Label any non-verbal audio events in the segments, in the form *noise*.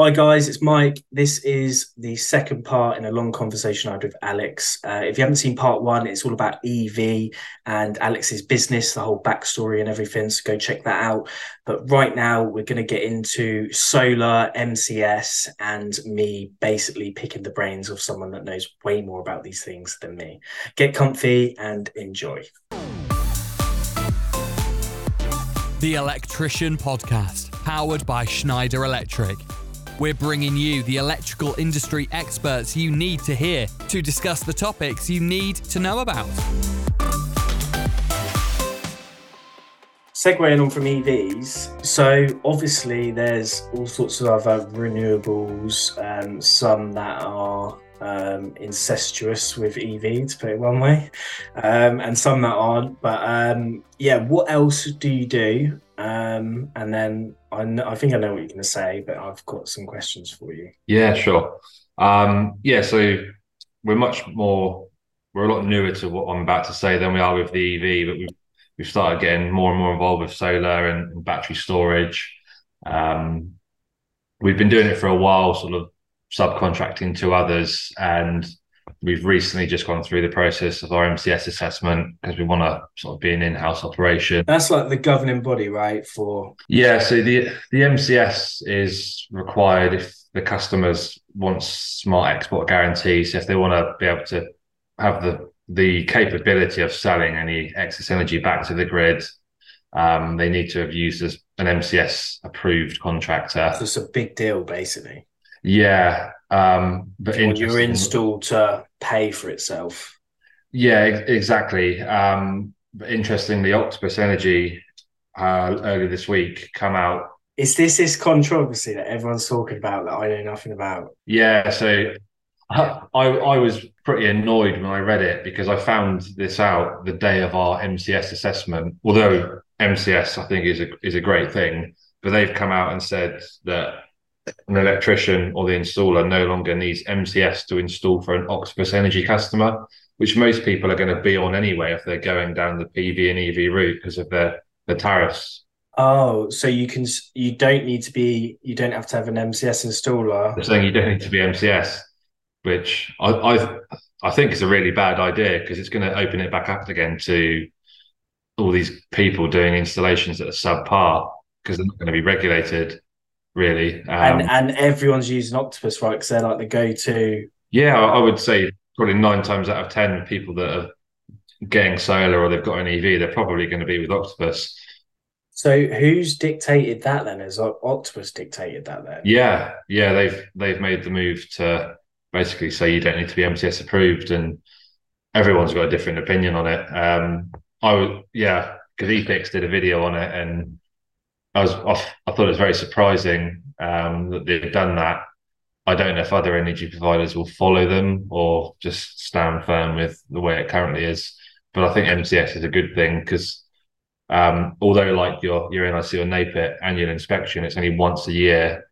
Hi guys, it's Mike. This is the second part in a long conversation I had with Alex. Uh, if you haven't seen part one, it's all about EV and Alex's business, the whole backstory and everything. So go check that out. But right now, we're going to get into solar, MCS, and me basically picking the brains of someone that knows way more about these things than me. Get comfy and enjoy. The Electrician Podcast, powered by Schneider Electric. We're bringing you the electrical industry experts you need to hear to discuss the topics you need to know about. Segueing on from EVs, so obviously there's all sorts of other renewables, um, some that are um, incestuous with EV, to put it one way, um, and some that aren't. But um, yeah, what else do you do? Um, and then I, I think I know what you're going to say, but I've got some questions for you. Yeah, sure. Um, yeah, so we're much more, we're a lot newer to what I'm about to say than we are with the EV, but we've, we've started getting more and more involved with solar and, and battery storage. Um, we've been doing it for a while, sort of subcontracting to others, and we've recently just gone through the process of our MCS assessment because we want to sort of be an in-house operation. That's like the governing body, right? For yeah, so the the MCS is required if the customers want smart export guarantees. If they want to be able to have the the capability of selling any excess energy back to the grid, um, they need to have used as an MCS approved contractor. So it's a big deal, basically. Yeah, um, but you your install to pay for itself. Yeah, exactly. Um, but interestingly, Octopus Energy uh, earlier this week come out. Is this this controversy that everyone's talking about that I know nothing about? Yeah, so *laughs* I I was pretty annoyed when I read it because I found this out the day of our MCS assessment. Although MCS I think is a is a great thing, but they've come out and said that an electrician or the installer no longer needs MCS to install for an Octopus Energy customer, which most people are going to be on anyway if they're going down the PV and EV route because of their the tariffs. Oh, so you can you don't need to be you don't have to have an MCS installer. They're saying you don't need to be MCS, which I I, I think is a really bad idea because it's going to open it back up again to all these people doing installations that are subpar because they're not going to be regulated really. Um, and and everyone's using Octopus, right? Because they're like the go-to. Yeah, I would say probably nine times out of ten people that are getting solar or they've got an EV, they're probably going to be with Octopus. So who's dictated that then? Has Octopus dictated that then? Yeah, yeah, they've they've made the move to basically say you don't need to be MCS approved, and everyone's got a different opinion on it. Um, I would, yeah, because Efixx did a video on it, and I was I thought it was very surprising um, that they've done that. I don't know if other energy providers will follow them or just stand firm with the way it currently is. But I think MCS is a good thing because um, although like your your NIC or NAPIT annual inspection, it's only once a year.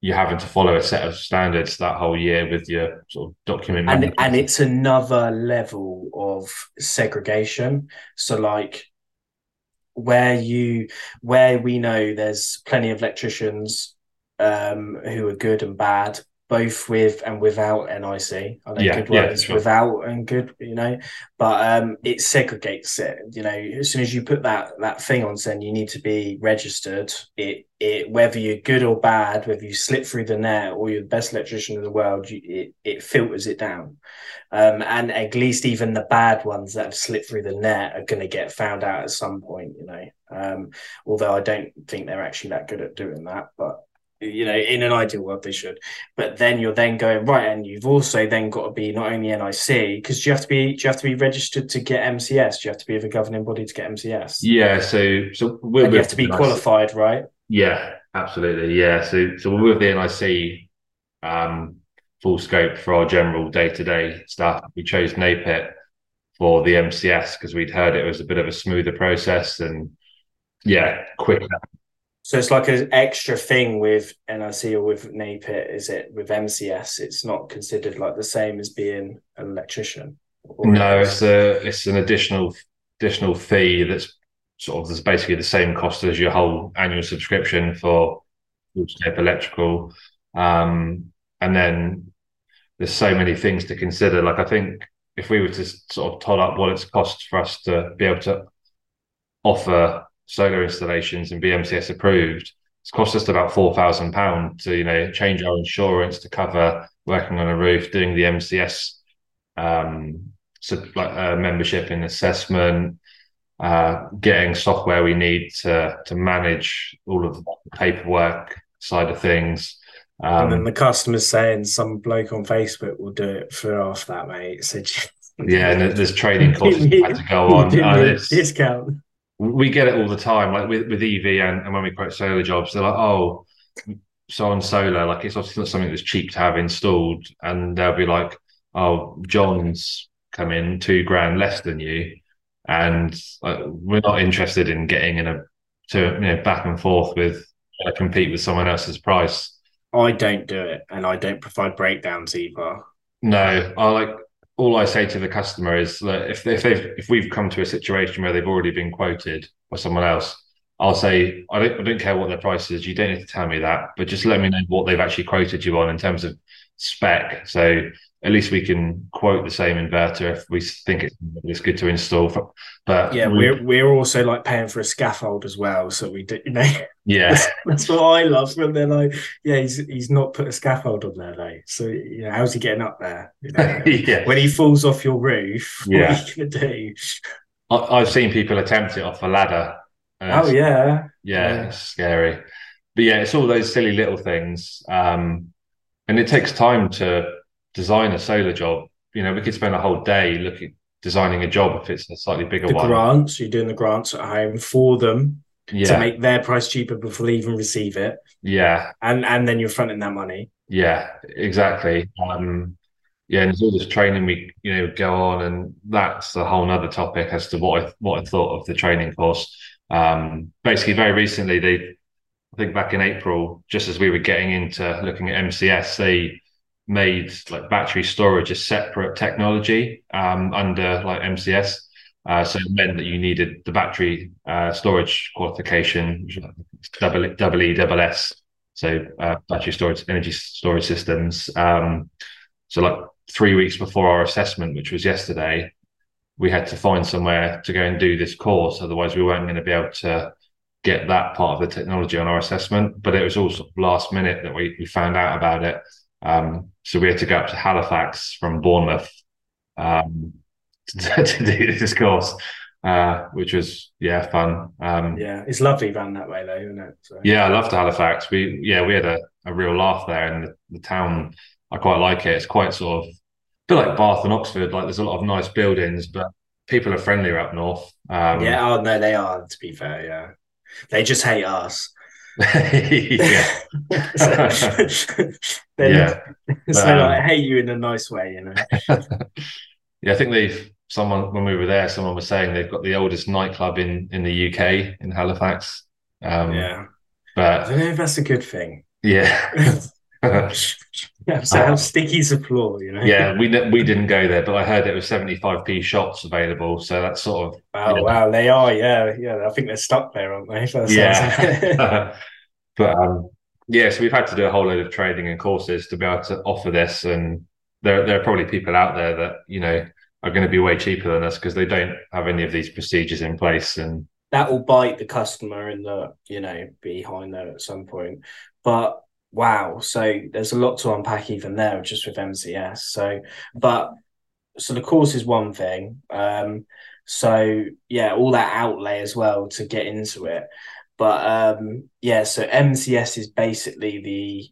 You're having to follow a set of standards that whole year with your sort of document. And, and it's another level of segregation. So like where you where we know there's plenty of electricians um, who are good and bad, both with and without NIC. I know yeah, good words yeah, sure. without and good, you know, but um, it segregates it. You know, as soon as you put that that thing on saying you need to be registered, it it whether you're good or bad, whether you slip through the net or you're the best electrician in the world, you, it it filters it down. Um, and at least even the bad ones that have slipped through the net are going to get found out at some point, you know. Um, although I don't think they're actually that good at doing that, but you know, in an ideal world they should. But then you're then going right, and you've also then got to be not only NIC because you have to be do you have to be registered to get MCS? Do you have to be of a governing body to get MCS? Yeah, so so you have to be qualified, right? Yeah, absolutely. Yeah, so so we're with the NIC. Um, full scope for our general day to day stuff. We chose NAPIT for the MCS because we'd heard it was a bit of a smoother process and yeah, quicker. So it's like an extra thing with NIC or with NAPIT, is it? With MCS, it's not considered like the same as being an electrician. No, it's a it's an additional additional fee that's sort of that's basically the same cost as your whole annual subscription for scope electrical. Um, and then there's so many things to consider. Like I think if we were to sort of tot up what it's cost for us to be able to offer solar installations and be MCS approved, it's cost us about four thousand pounds to you know change our insurance to cover working on a roof, doing the MCS um, so like uh, membership and assessment, uh, getting software we need to to manage all of the paperwork side of things. Um, and then the customer's saying some bloke on Facebook will do it for half that, mate. *laughs* So yeah, and there's training courses *laughs* had to go on. Uh, discount. We get it all the time, like with, with EV and, and when we quote solar jobs, they're like, oh, so on solar, like it's obviously not something that's cheap to have installed, and they'll be like, oh, John's come in two grand less than you, and uh, we're not interested in getting in a to you know back and forth with uh, compete with someone else's price. I don't do it, and I don't provide breakdowns either. No, I like all I say to the customer is that if if they've if we've come to a situation where they've already been quoted by someone else, I'll say I don't I don't care what their price is. You don't need to tell me that, but just let me know what they've actually quoted you on in terms of spec. So at least we can quote the same inverter if we think it's, it's good to install. But yeah, we're we're also like paying for a scaffold as well, so we do, you know. Yeah, that's, *laughs* that's, what I love when they're like, yeah, he's he's not put a scaffold on there though. So you know, how's he getting up there? You know, *laughs* yeah. when he falls off your roof, *laughs* what yeah. are you gonna do? I, have seen people attempt it off a ladder. Oh yeah. yeah, yeah, it's scary. But yeah, it's all those silly little things, um, and it takes time to design a solar job, you know, we could spend a whole day looking designing a job if it's a slightly bigger the one. grants, you're doing the grants at home for them yeah. to make their price cheaper before they even receive it. Yeah. And and then you're fronting that money. Yeah, exactly. Um yeah, and there's all this training we you know go on, and that's a whole nother topic as to what I what I thought of the training course. Um, basically, very recently, they I think back in April, just as we were getting into looking at MCS, they made like battery storage a separate technology um, under like MCS. Uh, so it meant that you needed the battery uh, storage qualification, double double E double S. So uh, battery storage, energy storage systems. Um, so like three weeks before our assessment, which was yesterday, we had to find somewhere to go and do this course. Otherwise, we weren't going to be able to get that part of the technology on our assessment. But it was all last minute that we, we found out about it. Um, so we had to go up to Halifax from Bournemouth um, *laughs* to, to, do this course, uh, which was yeah fun. Um, yeah, it's lovely around that way though, isn't it? So. Yeah, I loved Halifax. We yeah we had a, a real laugh there, and the, the, town I quite like it. It's quite sort of a bit like Bath and Oxford. Like there's a lot of nice buildings, but people are friendlier up north. Um, yeah, oh no, they are. To be fair, yeah, they just hate us. Yeah. *laughs* yeah. so um, I hate you in a nice way, you know. *laughs* yeah, I think they've someone when we were there, someone was saying they've got the oldest nightclub in in the UK in Halifax. Um, yeah, but I don't know if that's a good thing. Yeah. *laughs* yeah, so how sticky's the floor, you know? Yeah, we we didn't go there, but I heard it was 75p shots available. So that's sort of wow, you know, wow, they are, yeah, yeah. I think they're stuck there, aren't they? Yeah. *laughs* *laughs* but um, yeah, so we've had to do a whole load of training and courses to be able to offer this, and there there are probably people out there that you know are going to be way cheaper than us because they don't have any of these procedures in place, and that will bite the customer in the you know behind there at some point. But wow, so there's a lot to unpack even there just with MCS. So, but so the course is one thing. Um, so yeah, all that outlay as well to get into it. But um, yeah, so MCS is basically the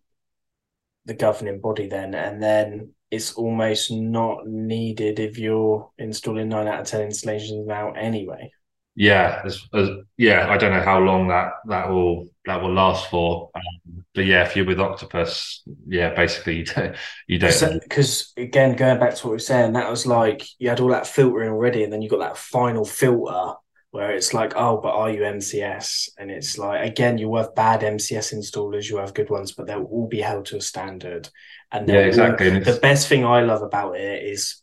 the governing body then, and then it's almost not needed if you're installing nine out of ten installations now anyway. Yeah, as, as, yeah, I don't know how long that that will that will last for, um, but yeah, if you're with Octopus, yeah, basically you don't. You don't because again, going back to what we were saying, that was like you had all that filtering already, and then you got that final filter where it's like, oh, but are you MCS? And it's like, again, you have bad MCS installers, you have good ones, but they'll all be held to a standard. And yeah, exactly. All, the best thing I love about it is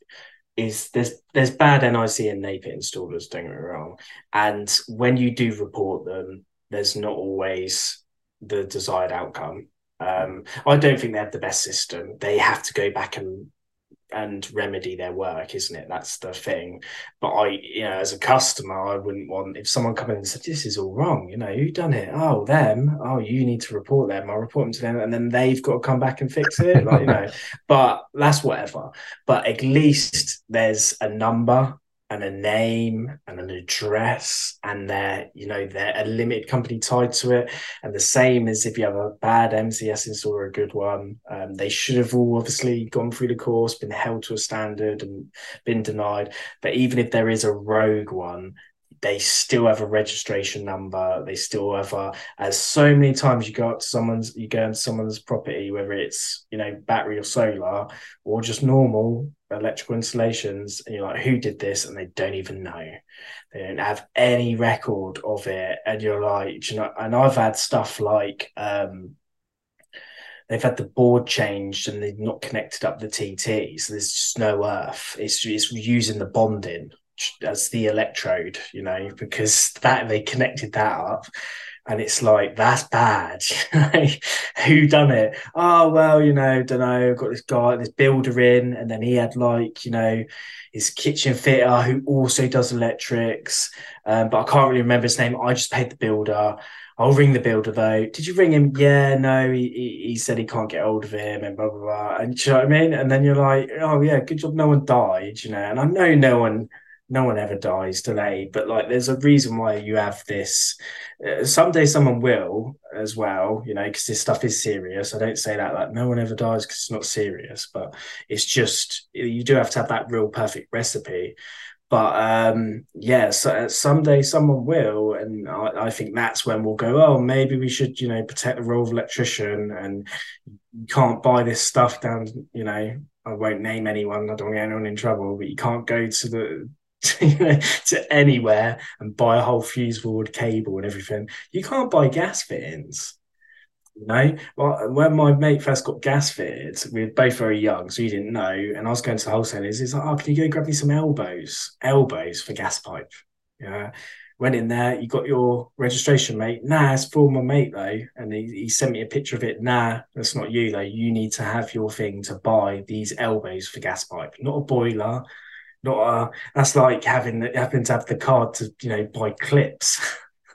is there's there's bad NIC and NAPIT installers, don't get me wrong. And when you do report them, there's not always the desired outcome. Um, I don't think they have the best system. They have to go back and and remedy their work, isn't it? That's the thing. But I, you know, as a customer, I wouldn't want if someone come in and said, "This is all wrong," you know, who done it? Oh, them. Oh, you need to report them. I'll report them to them, and then they've got to come back and fix it. Like you know, *laughs* but that's whatever. But at least there's a number and a name and an address and they're you know they're a limited company tied to it. And the same as if you have a bad mcs install or a good one um, they should have all obviously gone through the course been held to a standard and been denied. But even if there is a rogue one they still have a registration number. They still have a, as so many times you go up to someone's, you go into someone's property, whether it's, you know, battery or solar or just normal electrical installations, and you're like, who did this? And they don't even know. They don't have any record of it. And you're like, you know, and I've had stuff like, um, they've had the board changed and they've not connected up the TT. So there's just no earth. It's, it's using the bonding as the electrode, you know, because that they connected that up. And it's like that's bad. *laughs* Who done it? Oh well, you know, don't know. Got this guy, this builder in, and then he had like, you know, his kitchen fitter who also does electrics. Um, but I can't really remember his name. I just paid the builder. I'll ring the builder though. Did you ring him? Yeah, no, he, he, he said he can't get hold of him and blah, blah, blah. And you know what I mean? And then you're like, oh, yeah, good job no one died, you know. And I know no one no one ever dies delayed but like there's a reason why you have this uh, someday someone will as well you know because this stuff is serious i don't say that like no one ever dies because it's not serious but it's just you do have to have that real perfect recipe but um yeah so uh, someday someone will and I, I think that's when we'll go oh maybe we should you know protect the role of electrician and you can't buy this stuff down you know I won't name anyone. I don't want anyone in trouble, but you can't go to the *laughs* to anywhere and buy a whole fuse board cable and everything. You can't buy gas fittings. You know, well, when my mate first got gas fitted, we were both very young, so he didn't know. And I was going to the wholesalers. He's like, "Oh, can you go grab me some elbows? Elbows for gas pipe." Yeah. Went in there. You got your registration, mate. Nah, it's for my mate though, and he, he sent me a picture of it. Nah, that's not you though. You need to have your thing to buy these elbows for gas pipe, not a boiler, not a, that's like having having to have the card to you know buy clips.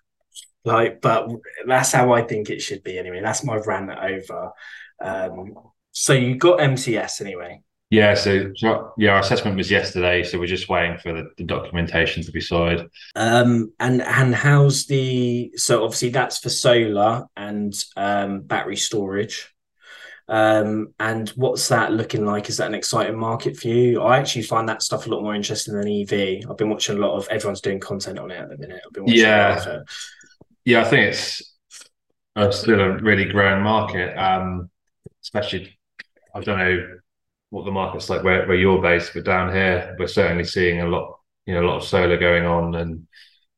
*laughs* like, but that's how I think it should be anyway. That's my rant over. Um, so you got MCS anyway. Yeah, so, so, yeah, our assessment was yesterday, so we're just waiting for the, the documentation to be signed. Um, and and how's the so obviously that's for solar and um, battery storage. Um, and what's that looking like? Is that an exciting market for you? I actually find that stuff a lot more interesting than EV. I've been watching a lot of everyone's doing content on it at the minute. I've been watching yeah, yeah. I think it's still a really growing market, um, especially. I don't know what the market's like where, where you're based, but down here we're certainly seeing a lot, you know, a lot of solar going on, and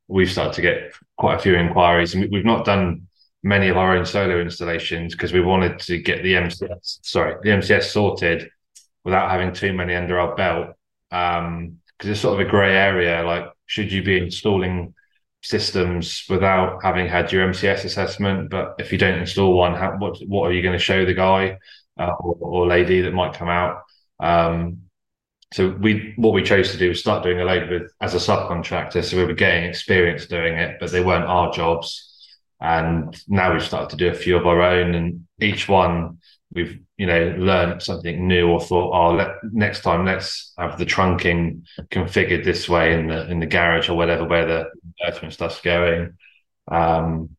we've started to get quite a few inquiries, and we've not done many of our own solar installations because we wanted to get the MCS, sorry, the MCS sorted without having too many under our belt. Um, because it's sort of a grey area. Like, should you be installing systems without having had your MCS assessment? But if you don't install one, how, what what are you going to show the guy uh, or, or, lady that might come out? Um, so we what we chose to do was start doing a load with as a subcontractor. So we were getting experience doing it, but they weren't our jobs. And now we've started to do a few of our own, and each one we've you know learned something new or thought, oh, let, next time let's have the trunking configured this way in the in the garage or whatever where the attachment stuff's going. Um,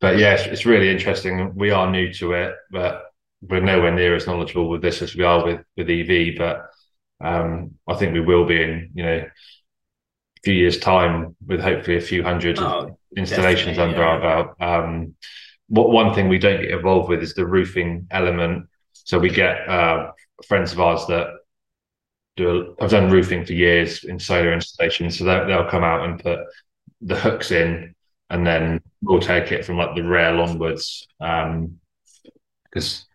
but yeah, it's, it's really interesting. We are new to it, but we're nowhere near as knowledgeable with this as we are with with EV. But um, I think we will be in you know few years' time with hopefully a few hundred. Oh, installations under yeah. our belt. Um, what one thing we don't get involved with is the roofing element. So we get uh, friends of ours that do. A, have done roofing for years in solar installations, so they'll come out and put the hooks in, and then we'll take it from like the rail onwards. Um, because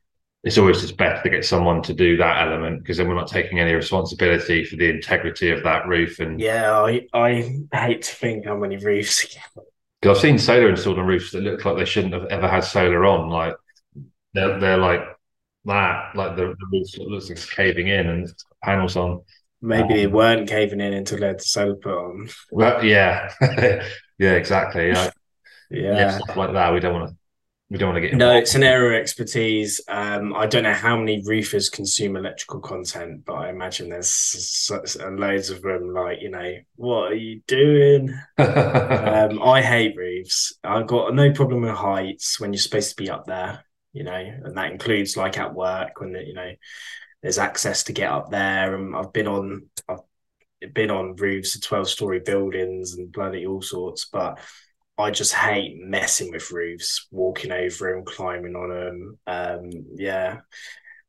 it's always just better to get someone to do that element because then we're not taking any responsibility for the integrity of that roof and yeah i i hate to think how many roofs *laughs* Because I've seen solar installed on roofs that look like they shouldn't have ever had solar on. Like they're they're like that, like the, the roof looks like it's caving in and panels on. Maybe um, they weren't caving in until they had the solar put on. Well, yeah, *laughs* yeah, exactly. Yeah, *laughs* yeah, yeah, stuff like that. We don't want to we don't want to get involved. no it's an area of expertise. Um, i don't know how many roofers consume electrical content but i imagine there's loads of them like you know what are you doing? *laughs* Um, i hate roofs. I've got no problem with heights when you're supposed to be up there you know and that includes like at work when you know there's access to get up there. And i've been on i've been on roofs of 12 story buildings and bloody all sorts but I just hate messing with roofs, walking over them, climbing on them. Um, yeah,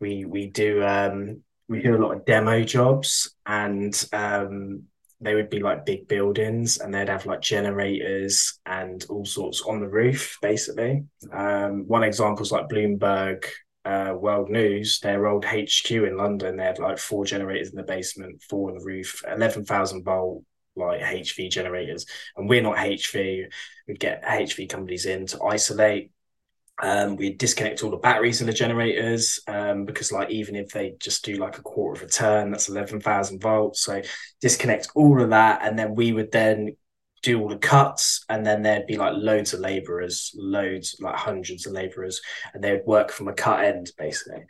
we we do um, we do a lot of demo jobs, and um, they would be like big buildings, and they'd have like generators and all sorts on the roof. Basically, um, one example is like Bloomberg uh, World News, their old HQ in London. They had like four generators in the basement, four on the roof, eleven thousand volt like HV generators, and we're not HV. We'd get HV companies in to isolate. Um, we'd disconnect all the batteries in the generators um, because, like, even if they just do like a quarter of a turn, that's eleven thousand volts. So disconnect all of that, and then we would then do all the cuts, and then there'd be like loads of laborers, loads like hundreds of laborers, and they'd work from a cut end basically.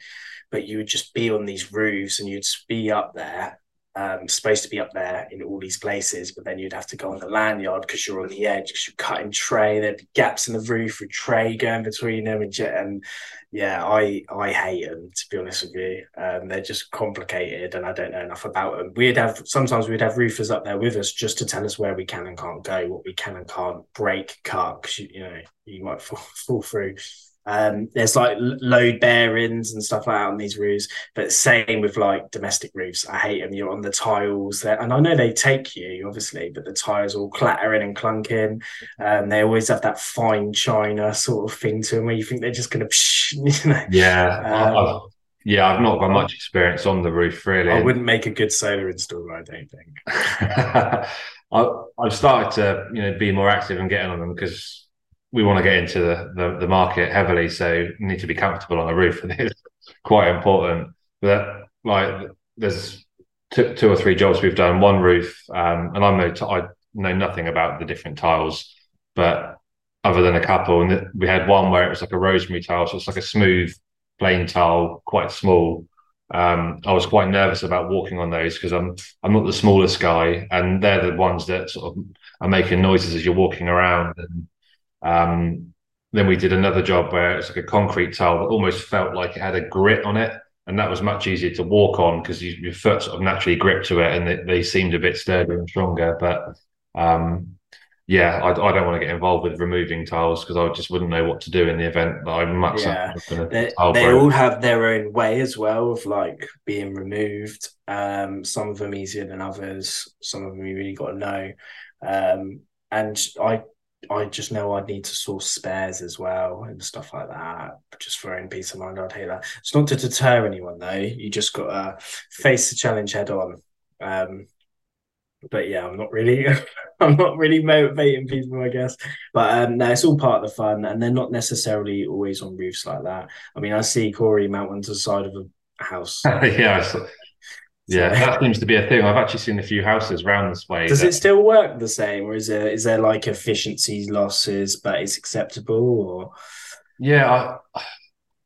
But you would just be on these roofs, and you'd be up there, um, supposed to be up there in all these places, but then you'd have to go on the lanyard because you're on the edge because you're cutting tray. There'd be gaps in the roof with tray going between them, and, and yeah, I I hate them to be honest with you. Um, they're just complicated, and I don't know enough about them. We'd have sometimes we'd have roofers up there with us just to tell us where we can and can't go, what we can and can't break, cut, because you, you know you might *laughs* fall, fall through. Um, there's like load bearings and stuff like that on these roofs, but same with like domestic roofs. I hate them. You're on the tiles there, and I know they take you obviously, but the tires all clattering and clunking. Um, they always have that fine china sort of thing to them where you think they're just going *laughs* to, you know. Yeah, um, yeah. I've not got much experience on the roof really. I wouldn't make a good solar installer. I don't think. *laughs* I, I've started to you know be more active and getting on them because we want to get into the, the, the market heavily, so need to be comfortable on a roof, *laughs* it's quite important. But like, there's two, two or three jobs we've done. One roof, um, and I'm no, t- I know nothing about the different tiles, but other than a couple, and we had one where it was like a rosemary tile, so it's like a smooth, plain tile, quite small. Um, I was quite nervous about walking on those because I'm I'm not the smallest guy, and they're the ones that sort of are making noises as you're walking around. And um, then we did another job where it's like a concrete tile that almost felt like it had a grit on it. And that was much easier to walk on because you, your foot sort of naturally gripped to it and they, they seemed a bit sturdier and stronger. But um, yeah, I, I, don't want to get involved with removing tiles because I just wouldn't know what to do in the event that I'm much. Yeah, they, they all have their own way as well of like being removed. Um, some of them easier than others. Some of them you really got to know. Um, and I I just know I'd need to source spares as well and stuff like that. Just for peace of mind, I'd hate that. It's not to deter anyone though. You just got to face the challenge head on. Um, but yeah, I'm not really, *laughs* I'm not really motivating people, I guess. But um, no, it's all part of the fun, and they're not necessarily always on roofs like that. I mean, I see Corey mount onto the side of a house. *laughs* yeah, yeah, that seems to be a thing. I've actually seen a few houses around this way. Does that... it still work the same, or is there is there like efficiency losses, but it's acceptable? Or yeah, I,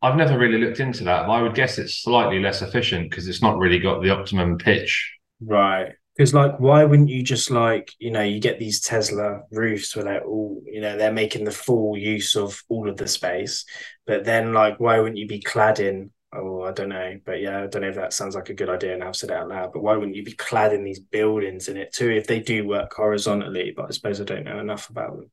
I've never really looked into that. I would guess it's slightly less efficient because it's not really got the optimum pitch. Right. Because like, why wouldn't you just like you know you get these Tesla roofs where they're all you know they're making the full use of all of the space, but then like why wouldn't you be cladding oh, I don't know, but yeah, I don't know if that sounds like a good idea. And I've said it out loud, but why wouldn't you be clad in these buildings in it too if they do work horizontally? But I suppose I don't know enough about them.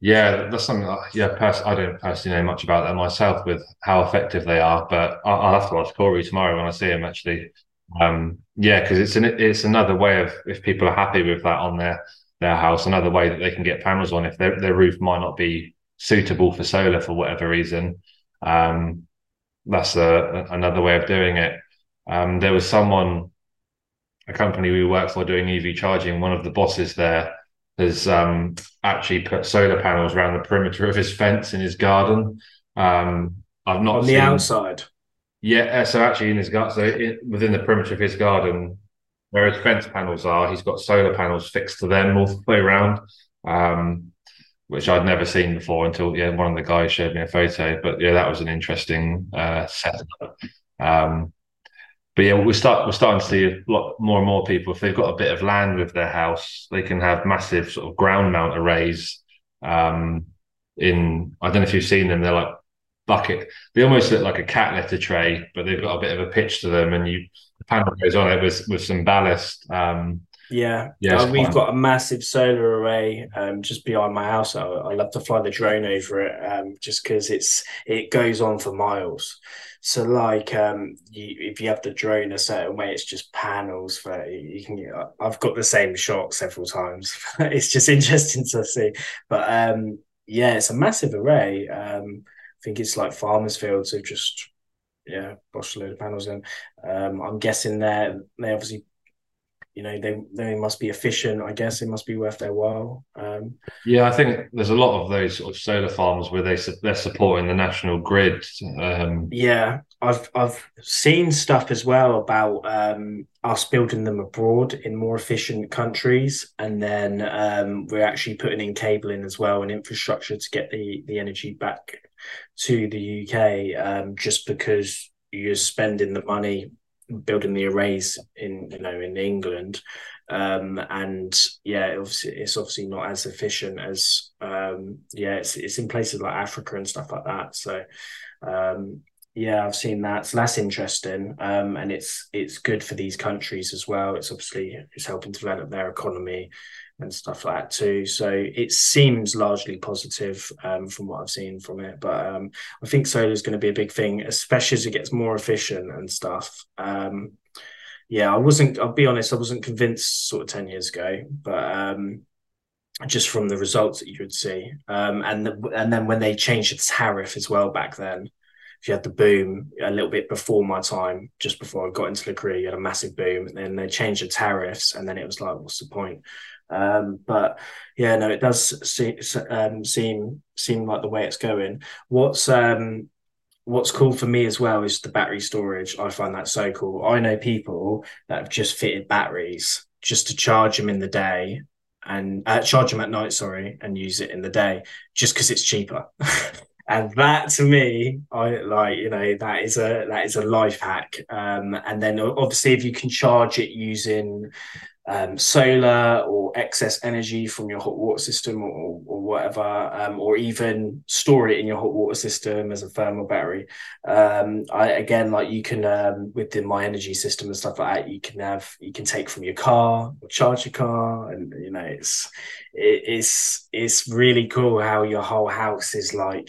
Yeah, that's something. That, yeah, pers- I don't personally know much about that myself with how effective they are, but I'll, I'll have to ask Corey tomorrow when I see him. Actually, um, yeah, because it's an it's another way of if people are happy with that on their their house, another way that they can get panels on if their their roof might not be suitable for solar for whatever reason. Um, that's a, another way of doing it. Um, there was someone, a company we work for doing EV charging. One of the bosses there has um, actually put solar panels around the perimeter of his fence in his garden. Um, I've not on seen, the outside. Yeah, uh, so actually in his garden, so it, within the perimeter of his garden, where his fence panels are, he's got solar panels fixed to them all the way around, um, which I'd never seen before until yeah one of the guys showed me a photo. But yeah, that was an interesting uh, setup. Um, but yeah, we start we're starting to see a lot more and more people if they've got a bit of land with their house, they can have massive sort of ground mount arrays. Um, in I don't know if you've seen them, they're like bucket. They almost look like a cat litter tray, but they've got a bit of a pitch to them, and you the panel goes on it with with some ballast. Um, yeah, Yeah, Uh, we've got a massive solar array um, just behind my house. I, I love to fly the drone over it um, just because it's it goes on for miles. So like um, you, if you have the drone a certain way, it's just panels for you can. I've got the same shot several times. *laughs* it's just interesting to see, but um, yeah, it's a massive array. Um, I think it's like farmers' fields who just yeah, bosh a load of panels in. Um, I'm guessing they they obviously you know they they must be efficient i guess it must be worth their while um yeah, I think there's a lot of those sort of solar farms where they they're supporting the national grid. Um, yeah i've i've seen stuff as well about um us building them abroad in more efficient countries and then um we're actually putting in cabling as well and infrastructure to get the the energy back to the uk um just because you're spending the money building the arrays in you know in england. Um and yeah obviously it's obviously not as efficient as um yeah it's it's in places like africa and stuff like that. So um yeah i've seen that. So that's interesting. Um and it's it's good for these countries as well. It's obviously it's helping develop their economy and stuff like that too so it seems largely positive um from what i've seen from it but um i think solar is going to be a big thing especially as it gets more efficient and stuff um yeah, I wasn't. I'll be honest. I wasn't convinced sort of ten years ago, but um, just from the results that you would see, um, and the, and then when they changed the tariff as well back then, if you had the boom a little bit before my time, just before I got into the career, you had a massive boom, and then they changed the tariffs, and then it was like, what's the point? Um, but yeah, no, it does see, um, seem seem like the way it's going. What's um, what's cool for me as well is the battery storage. I find that so cool. I know people that have just fitted batteries just to charge them in the day and uh, charge them at night, sorry, and use it in the day just because it's cheaper. *laughs* and that to me, I like, you know, that is a that is a life hack. Um, and then obviously if you can charge it using um, solar or excess energy from your hot water system or, or whatever, um, or even store it in your hot water system as a thermal battery. Um, I again, like you can um, with the myenergi system and stuff like that, you can have you can take from your car or charge your car, and you know it's it, it's it's really cool how your whole house is like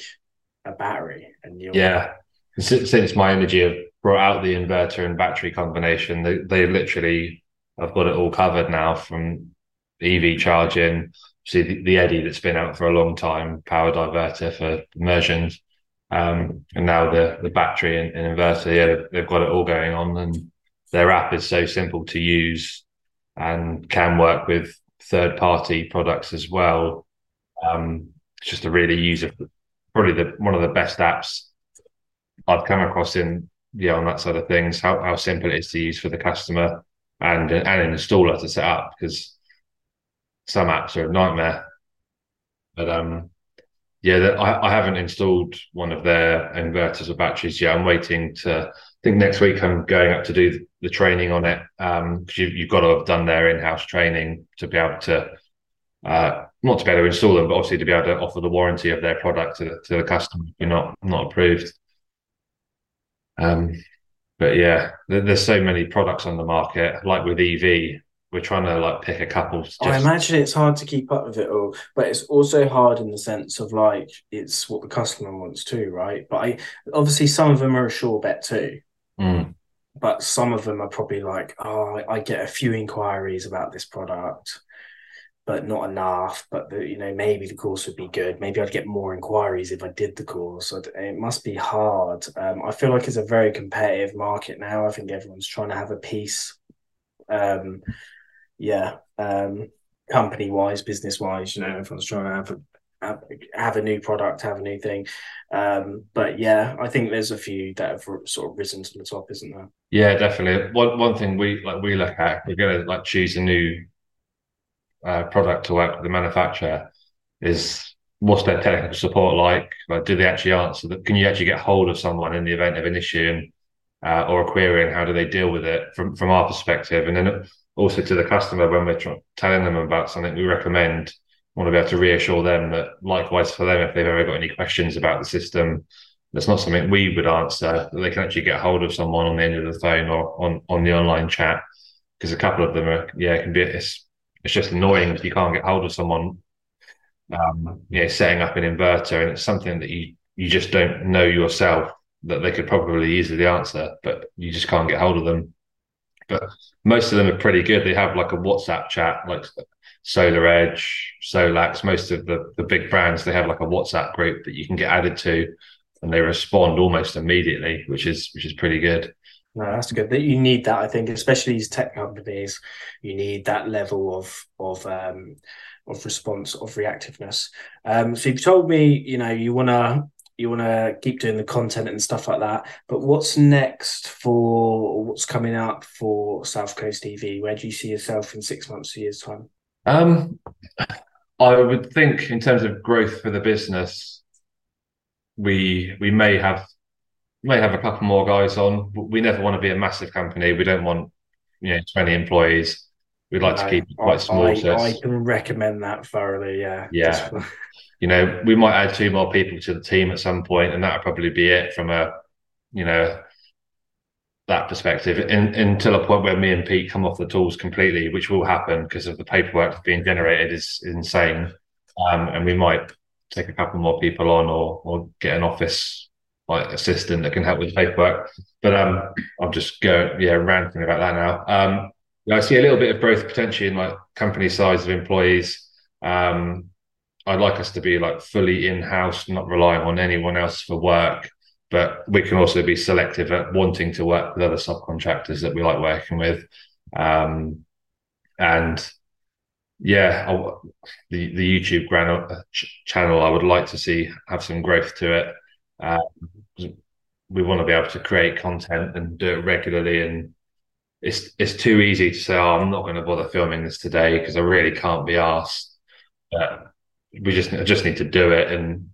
a battery, and you yeah, since, since myenergi have brought out the inverter and battery combination, they they literally I've got it all covered now from EV charging, see the, the Eddi that's been out for a long time, power diverter for immersions, um, and now the the battery and, and inverter. Yeah, they've got it all going on, and their app is so simple to use and can work with third party products as well. Um, it's just a really user, probably the one of the best apps I've come across in yeah on that side of things. How how simple it is to use for the customer and an installer to set up because some apps are a nightmare. But um, yeah, the, I, I haven't installed one of their inverters or batteries yet. I'm waiting to. I think next week I'm going up to do the training on it Um, because um, you, you've got to have done their in-house training to be able to uh, not to be able to install them, but obviously to be able to offer the warranty of their product to, to the customer. If you're not not approved. Um, but yeah, there, there's so many products on the market. Like with EV, we're trying to like pick a couple. Just... I imagine it's hard to keep up with it all, but it's also hard in the sense of like it's what the customer wants too, right? But I obviously some of them are a sure bet too. Mm. But some of them are probably like, oh, I get a few inquiries about this product, but not enough. But the, you know, maybe the course would be good. Maybe I'd get more inquiries if I did the course. It must be hard. Um, I feel like it's a very competitive market now. I think everyone's trying to have a piece. Um, yeah. Um, company wise, business wise. You know, everyone's trying to have a have, have a new product, have a new thing. Um, but yeah, I think there's a few that have sort of risen to the top, isn't there? Yeah, definitely. One one thing we like we look at, we're to like choose a new uh, product to work with the manufacturer. Is what's their technical support like? Like, do they actually answer that? Can you actually get hold of someone in the event of an issue uh, or a query, and how do they deal with it from from our perspective? And then also to the customer when we're telling them about something we recommend want to be able to reassure them that likewise for them if they've ever got any questions about the system that's not something we would answer that they can actually get hold of someone on the end of the phone or on on the online chat because a couple of them are yeah it can be it's it's just annoying if you can't get hold of someone um you know setting up an inverter and it's something that you you just don't know yourself that they could probably easily answer but you just can't get hold of them but most of them are pretty good they have like a whatsapp chat like SolarEdge, Solax, most of the, the big brands, they have like a WhatsApp group that you can get added to and they respond almost immediately, which is which is pretty good. No, that's good. That you need that, I think, especially these tech companies, you need that level of of um of response, of reactiveness. Um, so you've told me, you know, you wanna you wanna keep doing the content and stuff like that. But what's next for what's coming up for South Coast EV? Where do you see yourself in six months, a year's time? Um, I would think in terms of growth for the business, we we may have may have a couple more guys on. We never want to be a massive company. We don't want you know twenty employees. We'd like no, to keep it quite small. I, so I can recommend that thoroughly. Yeah. Yeah. *laughs* you know, we might add two more people to the team at some point, and that'll probably be it from a you know that perspective in, until a point where me and Pete come off the tools completely, which will happen because of the paperwork that's being generated is insane. Um, and we might take a couple more people on or or get an office like assistant that can help with paperwork. But um, I'm just going yeah ranting about that now. Um, yeah, I see a little bit of growth potentially in like company size of employees. Um, I'd like us to be like fully in house, not relying on anyone else for work but we can also be selective at wanting to work with other subcontractors that we like working with. Um, and yeah, I'll, the the YouTube uh, ch- channel, I would like to see have some growth to it. Uh, we want to be able to create content and do it regularly, and it's it's too easy to say, "Oh, I'm not going to bother filming this today because I really can't be asked." But we just I just need to do it, and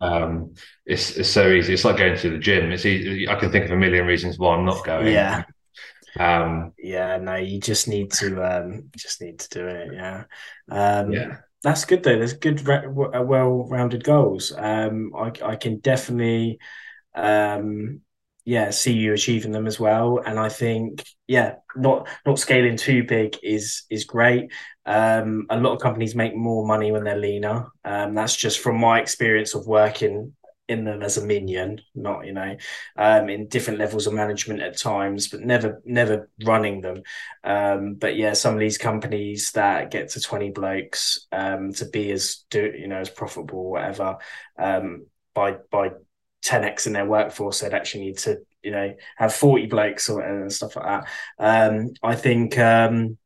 um, it's it's so easy. It's like going to the gym. It's easy. I can think of a million reasons why I'm not going. Yeah. *laughs* Um, yeah. No, you just need to um, just need to do it. Yeah. Um, yeah. That's good though. There's good, well-rounded goals. Um, I I can definitely um yeah see you achieving them as well and i think yeah not not scaling too big is is great um a lot of companies make more money when they're leaner um that's just from my experience of working in them as a minion not you know um in different levels of management at times but never never running them um but yeah some of these companies that get to 20 blokes um to be as do you know as profitable or whatever um by by 10x in their workforce, they'd actually need to, you know, have 40 blokes or and stuff like that. Um, I think um,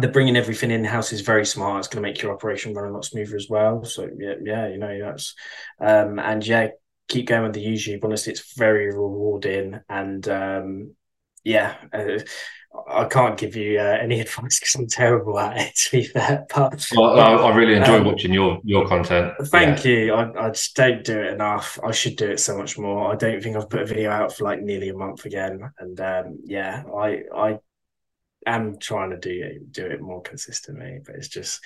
the bringing everything in house is very smart. It's going to make your operation run a lot smoother as well. So yeah, yeah, you know, that's um, and yeah, keep going with the YouTube. Honestly, it's very rewarding and um, yeah. Uh, I can't give you uh, any *laughs* advice because I'm terrible at it. To be fair, but well, I, I, really enjoy um, watching your your content. Thank yeah. you. I, I just don't do it enough. I should do it so much more. I don't think I've put a video out for like nearly a month again, and um, yeah, I I am trying to do do it more consistently, but it's just.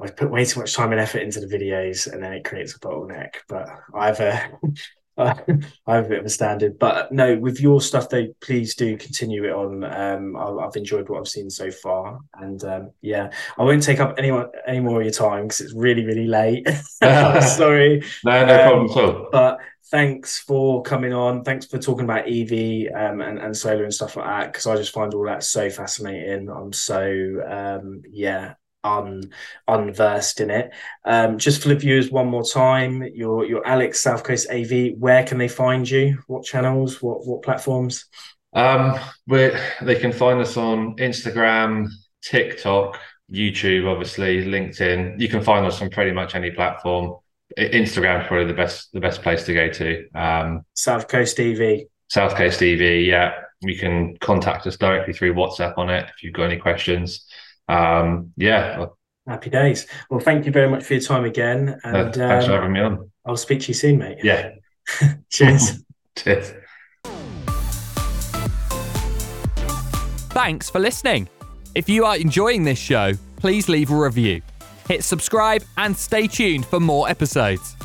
I put way too much time and effort into the videos, and then it creates a bottleneck. But I've uh, *laughs* I have a bit of a standard, but no, with your stuff, though, please do continue it on. Um, I, have enjoyed what I've seen so far, and um, yeah, I won't take up any more, any more of your time because it's really, really late. *laughs* *laughs* Sorry, no, no um, problem at all. But thanks for coming on. Thanks for talking about EV um, and and solar and stuff like that because I just find all that so fascinating. I'm so um, yeah un unversed in it. Um, just for the viewers, one more time, your your Alex South Coast EV. Where can they find you? What channels? What what platforms? Um, we they can find us on Instagram, TikTok, YouTube, obviously, LinkedIn. You can find us on pretty much any platform. Instagram probably the best the best place to go to. Um, South Coast EV. South Coast EV, yeah. You can contact us directly through WhatsApp on it if you've got any questions. Um, yeah. Happy days. Well, thank you very much for your time again. And uh, thanks um, for having me on. I'll speak to you soon, mate. Yeah. *laughs* Cheers. *laughs* Cheers. Thanks for listening. If you are enjoying this show, please leave a review. Hit subscribe and stay tuned for more episodes.